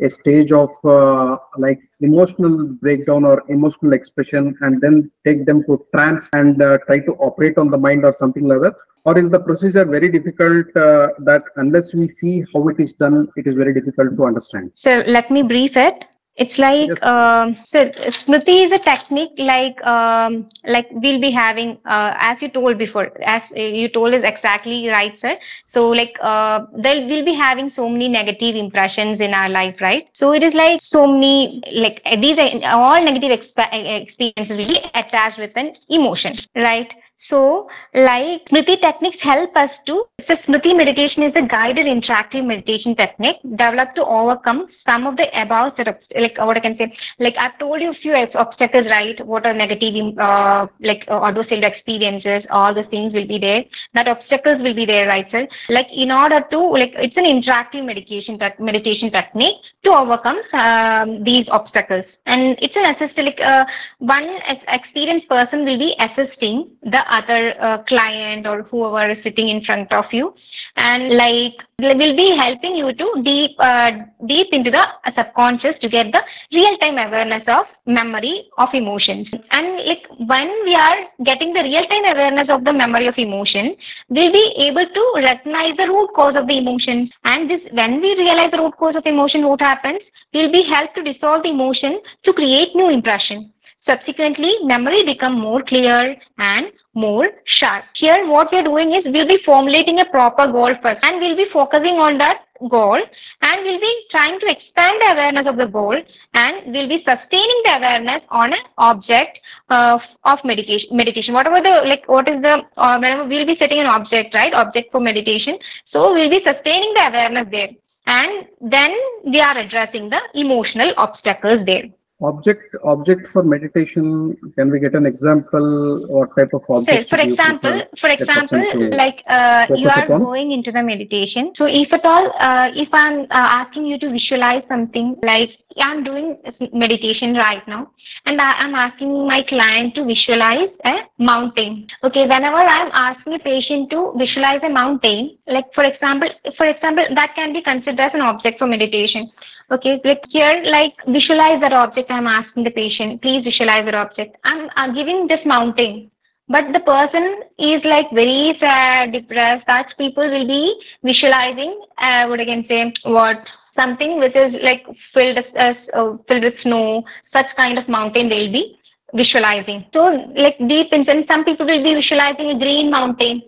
a stage of uh, like emotional breakdown or emotional expression and then take them to trance and uh, try to operate on the mind or something like that or is the procedure very difficult uh, that unless we see how it is done it is very difficult to understand So let me brief it. It's like Yes. um, so Smriti is a technique like um, like we'll be having uh, as you told before, as you told is exactly right, sir. So like uh, there will be having so many negative impressions in our life, right? So it is like so many like these are all negative exp- uh, experiences will be attached with an emotion, right? So like Smriti techniques help us to So Smriti meditation is a guided interactive meditation technique developed to overcome some of the above like what I can say, like I've told you a few obstacles, right? What are negative, uh, like uh, adversarial experiences, all those things will be there. That obstacles will be there, right, sir? Like in order to, like it's an interactive meditation, tech meditation technique to overcome um, these obstacles. And it's an assist, like uh, one experienced person will be assisting the other uh, client or whoever is sitting in front of you. And like will be helping you to deep uh, deep into the subconscious to get the real time awareness of memory of emotions. And like when we are getting the real time awareness of the memory of emotion we'll be able to recognize the root cause of the emotion. And this when we realize the root cause of emotion what happens? We'll be helped to dissolve the emotion to create new impression Subsequently, memory become more clear and more sharp. Here, what we are doing is we'll be formulating a proper goal first and we'll be focusing on that goal and we'll be trying to expand the awareness of the goal and we'll be sustaining the awareness on an object of, of meditation meditation. Whatever the like what is the uh, we'll be setting an object right? Object for meditation. So we'll be sustaining the awareness there and then we are addressing the emotional obstacles there object object for meditation can we get an example what type of So, object for example, for example, like uh, you are upon? going into the meditation. So, if at all, uh, if I'm uh, asking you to visualize something, like I'm doing meditation right now, and I, I'm asking my client to visualize a mountain. Okay, whenever I'm asking a patient to visualize a mountain, like for example, for example, that can be considered as an object for meditation. Okay, like here, like visualize that object. I'm asking the patient, please visualize that object. I'm, I'm giving this mountain but the person is like very sad, depressed. Such people will be visualizing, uh, what I can say, what something which is like filled as, as uh, filled with snow. Such kind of mountain they'll be visualizing. So like deep inside, some people will be visualizing a green mountain.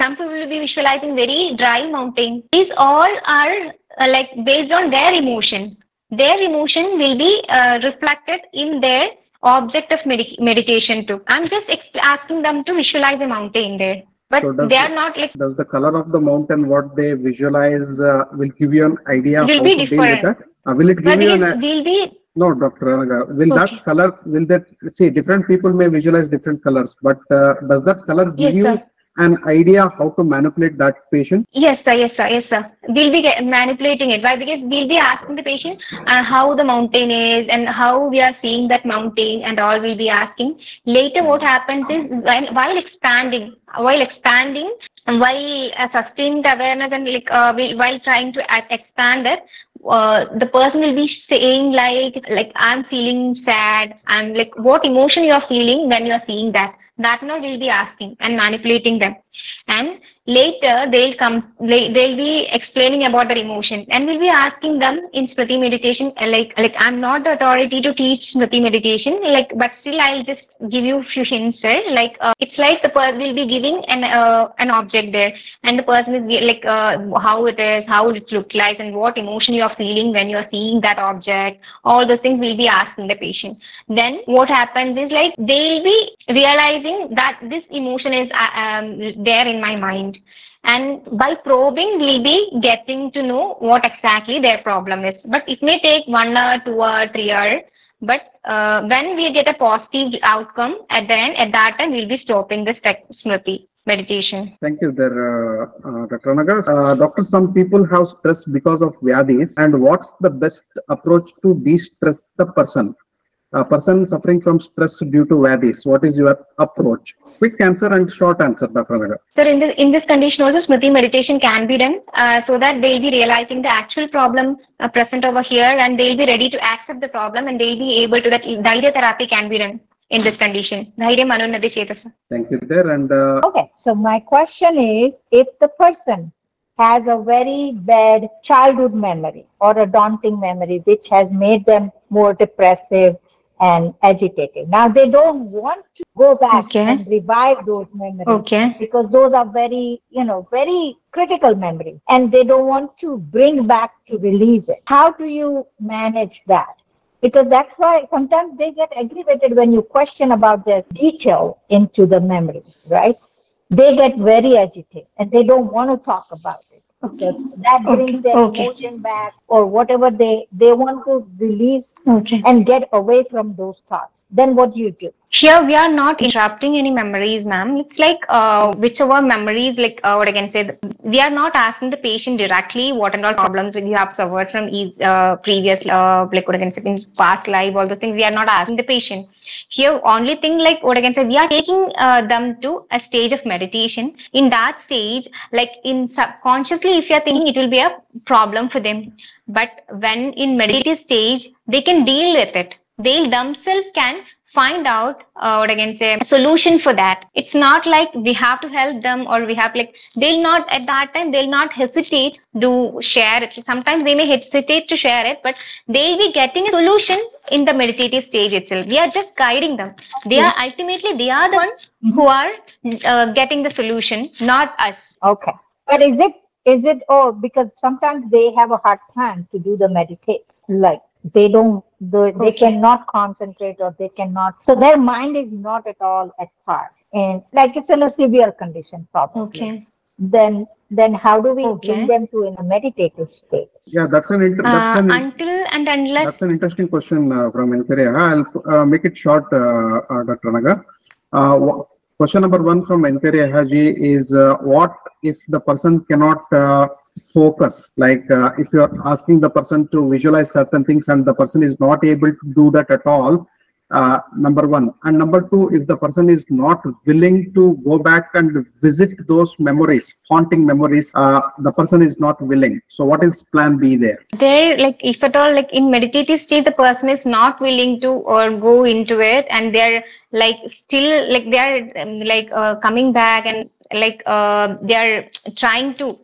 Some people will be visualizing very dry mountain. These all are uh, like based on their emotion. Their emotion will be uh, reflected in their object of medi- meditation too. I'm just asking them to visualize a mountain there, but So they are not like does the color of the mountain what they visualize uh, will give you an idea Will be different. that uh, will it give but you it an will be no dr Ranaga, will Okay. that color will that see different people may visualize different colors but uh, does that color give Yes, you sir. An idea how to manipulate that patient Yes, sir. Yes, sir. Yes, sir. We'll be manipulating it. Why? Because we'll be asking the patient uh, how the mountain is and how we are seeing that mountain and all. We'll be asking. Later, what happens is while, while expanding, while expanding, and while uh, sustaining awareness and like uh, while trying to expand it, uh, the person will be saying like like I'm feeling sad. I'm like what emotion you are feeling when you are seeing that. That now we'll be asking and manipulating them. And later they'll come they, they'll be explaining about their emotion and we'll be asking them in smriti meditation uh, like like i'm not the authority to teach smriti meditation like but still i'll just give you few hints there like uh, it's like the person will be giving an uh, an object there and the person is like uh, how it is how it looks like and what emotion you are feeling when you're seeing that object. All those things we'll be asking the patient. Then what happens is like they'll be realizing that this emotion is uh, um, there in my mind and by probing we'll be getting to know what exactly their problem is but it may take one hour two hour three hour but uh, when we get a positive outcome at the end at that time we'll be stopping this smriti meditation Thank you there, uh, uh, Dr. Nagar. Uh, doctor, some people have stress because of vyadhis and what's the best approach to de-stress the person? A person suffering from stress due to vyadhis, what is your approach? Quick answer and short answer, Dr. Nagar. So in this in this condition also Smriti meditation can be done uh, so that they'll be realizing the actual problem uh, present over here and they'll be ready to accept the problem and they'll be able to that Dhairya therapy can be done in this condition. Dhairya Manonati Chetasa. Thank you there and uh, Okay, so my question is if the person has a very bad childhood memory or a daunting memory which has made them more depressive and agitated. Now they don't want to go back Okay. and revive those memories Okay. because those are very, you know, very critical memories and they don't want to bring back to release it. How do you manage that? Because that's why sometimes they get aggravated when you question about their detail into the memories, right? They get very agitated and they don't want to talk about it. Okay. That brings Okay, their okay. emotion back or whatever they, they want to release Okay. and get away from those thoughts. Then what do you do? Here we are not interrupting any memories, ma'am. It's like uh, whichever memories, like uh, what I can say, we are not asking the patient directly what and all problems you have suffered from uh, previous, uh, like what I can say, in past life, all those things. We are not asking the patient. Here, only thing like what I can say, we are taking uh, them to a stage of meditation. In that stage, like in subconsciously, if you are thinking, it will be a problem for them. But when in meditative stage, they can deal with it. They themselves can find out uh, what I can say a solution for that. It's not like we have to help them or we have like they'll not at that time they'll not hesitate to share it. Sometimes they may hesitate to share it, but they'll be getting a solution in the meditative stage itself. We are just guiding them. They are ultimately they are the one who are uh, getting the solution, not us. Okay. But is it is it oh because sometimes they have a hard time to do the meditate. Like they don't they, they cannot concentrate or they cannot so their mind is not at all at par. And like it's in a severe condition problem Okay. Then then how do we Okay. bring them to in a meditative state? yeah, that's an inter- that's Uh, an until and unless That's an interesting question uh, from Enkaria. I'll uh, make it short, uh, uh, Dr. Naga. Uh, wha- question number one from Enkaria Haji is uh, what if the person cannot uh, focus? Like uh, if you're asking the person to visualize certain things and the person is not able to do that at all, uh, number one. And number two, if the person is not willing to go back and visit those memories, haunting memories, uh, the person is not willing. So what is plan B there? there like if at all like in meditative state the person is not willing to or go into it and they're like still like they're um, like uh, coming back and like uh, they're trying to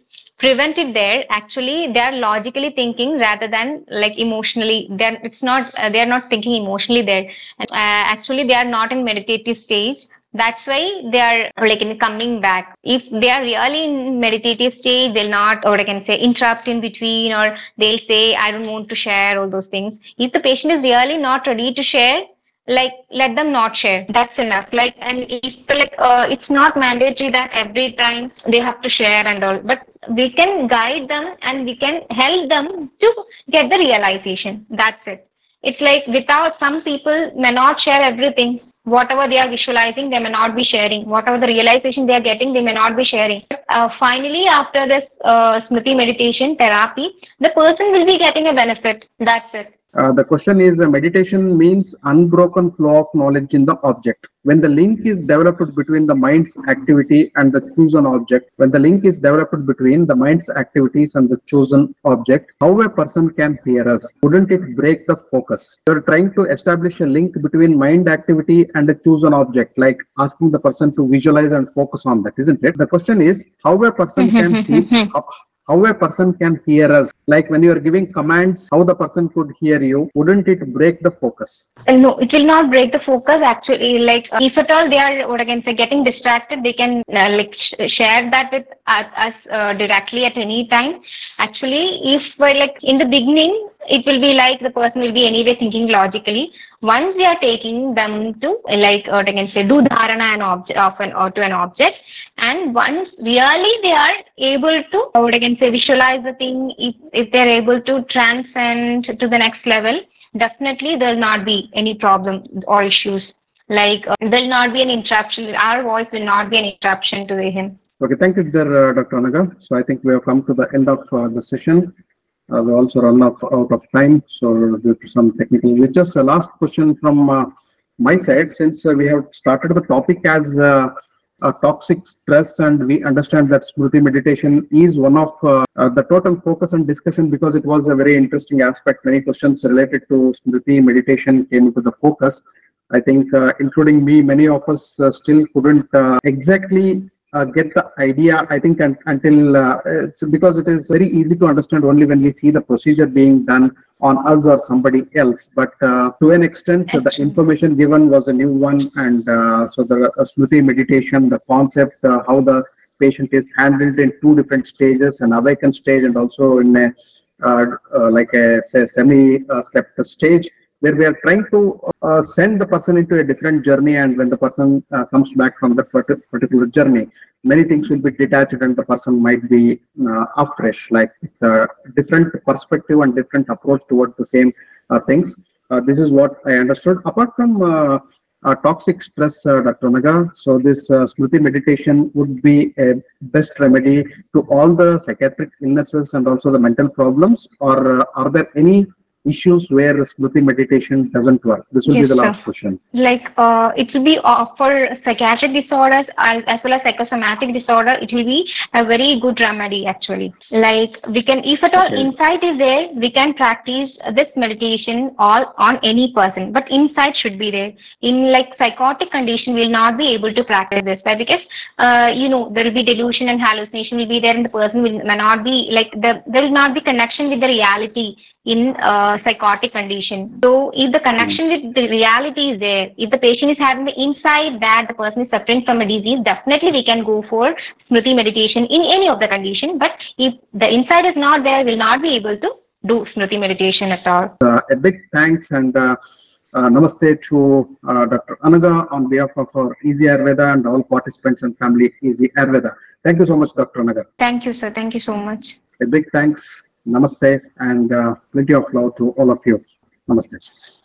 prevent it there actually they are logically thinking rather than like emotionally. They're it's not uh, they're not thinking emotionally there. And, uh, actually they are not in meditative stage. That's why they are like in coming back. If they are really in meditative stage they'll not or i can say interrupt in between or they'll say i don't want to share all those things. If the patient is really not ready to share like let them not share. That's enough. Like and if like uh, it's not mandatory that every time they have to share and all but we can guide them and we can help them to get the realization. That's it. It's like without some people may not share everything. Whatever they are visualizing they may not be sharing. Whatever the realization they are getting they may not be sharing. Uh, finally after this uh, smriti meditation therapy the person will be getting a benefit. That's it Uh, the question is uh, meditation means unbroken flow of knowledge in the object. When the link is developed between the mind's activity and the chosen object, when the link is developed between the mind's activities and the chosen object, how a person can hear us? Wouldn't it break the focus? You're trying to establish a link between mind activity and a chosen object, like asking the person to visualize and focus on that, isn't it? The question is how a person can (laughs) hear, how, how a person can hear us like when you are giving commands how the person could hear you wouldn't it break the focus Uh, no, it will not break the focus actually. Like, uh, if at all they are, what can say, getting distracted, they can uh, like sh- share that with us, uh, directly at any time. Actually, if uh, like in the beginning, it will be like the person will be anyway thinking logically. Once we are taking them to like what I can say, do dharana an object of an or to an object, and once really they are able to uh, I can say visualize the thing, if if they are able to transcend to the next level definitely there will not be any problem or issues. Like uh, there will not be an interruption. Our voice will not be an interruption to him. okay thank you there uh, dr anaga so i think we have come to the end of uh, the session uh, we also run off, out of time so due to some technical just a last question from uh, my side since uh, we have started the topic as uh, toxic stress and we understand that smriti meditation is one of uh, uh, the total focus and discussion because it was a very interesting aspect many questions related to smriti meditation came into the focus. I think uh, including me many of us uh, still couldn't uh, exactly uh, get the idea i think un- until uh, it's because it is very easy to understand only when we see the procedure being done on us or somebody else. But uh, to an extent the information given was a new one and uh, so the uh, smriti meditation the concept uh, how the patient is handled in two different stages an awakened stage and also in a uh, uh, like a say, semi uh, slept stage where we are trying to uh, send the person into a different journey and when the person uh, comes back from that particular journey many things will be detached and the person might be uh, afresh like uh, different perspective and different approach towards the same uh, things. Uh, this is what i understood. Apart from toxic stress dr naga so this smriti meditation would be a best remedy to all the psychiatric illnesses and also the mental problems or are there any issues where smriti meditation doesn't work this will be the sir. last question Like uh, it will be uh, for psychiatric disorders as, as well as psychosomatic disorder. It will be a very good remedy actually. Like we can, if at all Okay. insight is there, we can practice this meditation all on any person. But insight should be there. In like psychotic condition, we'll not be able to practice this. Why? Because uh, you know there will be delusion and hallucination will be there, and the person will may not be like the there will not be connection with the reality in uh, psychotic condition. So if the connection with the reality is there, if the patient is having the insight that the person is suffering from a disease, definitely we can go for Smriti meditation in any of the condition. But if the insight is not there, we'll not be able to do Smriti meditation at all. uh, a big thanks and uh, uh, namaste to uh, Dr. Anaga on behalf of our Easy Ayurveda and all participants and family Easy Ayurveda. Thank you so much, Dr. Anaga. Thank you, sir. Thank you so much. A big thanks, namaste, and uh, plenty of love to all of you. Namaste.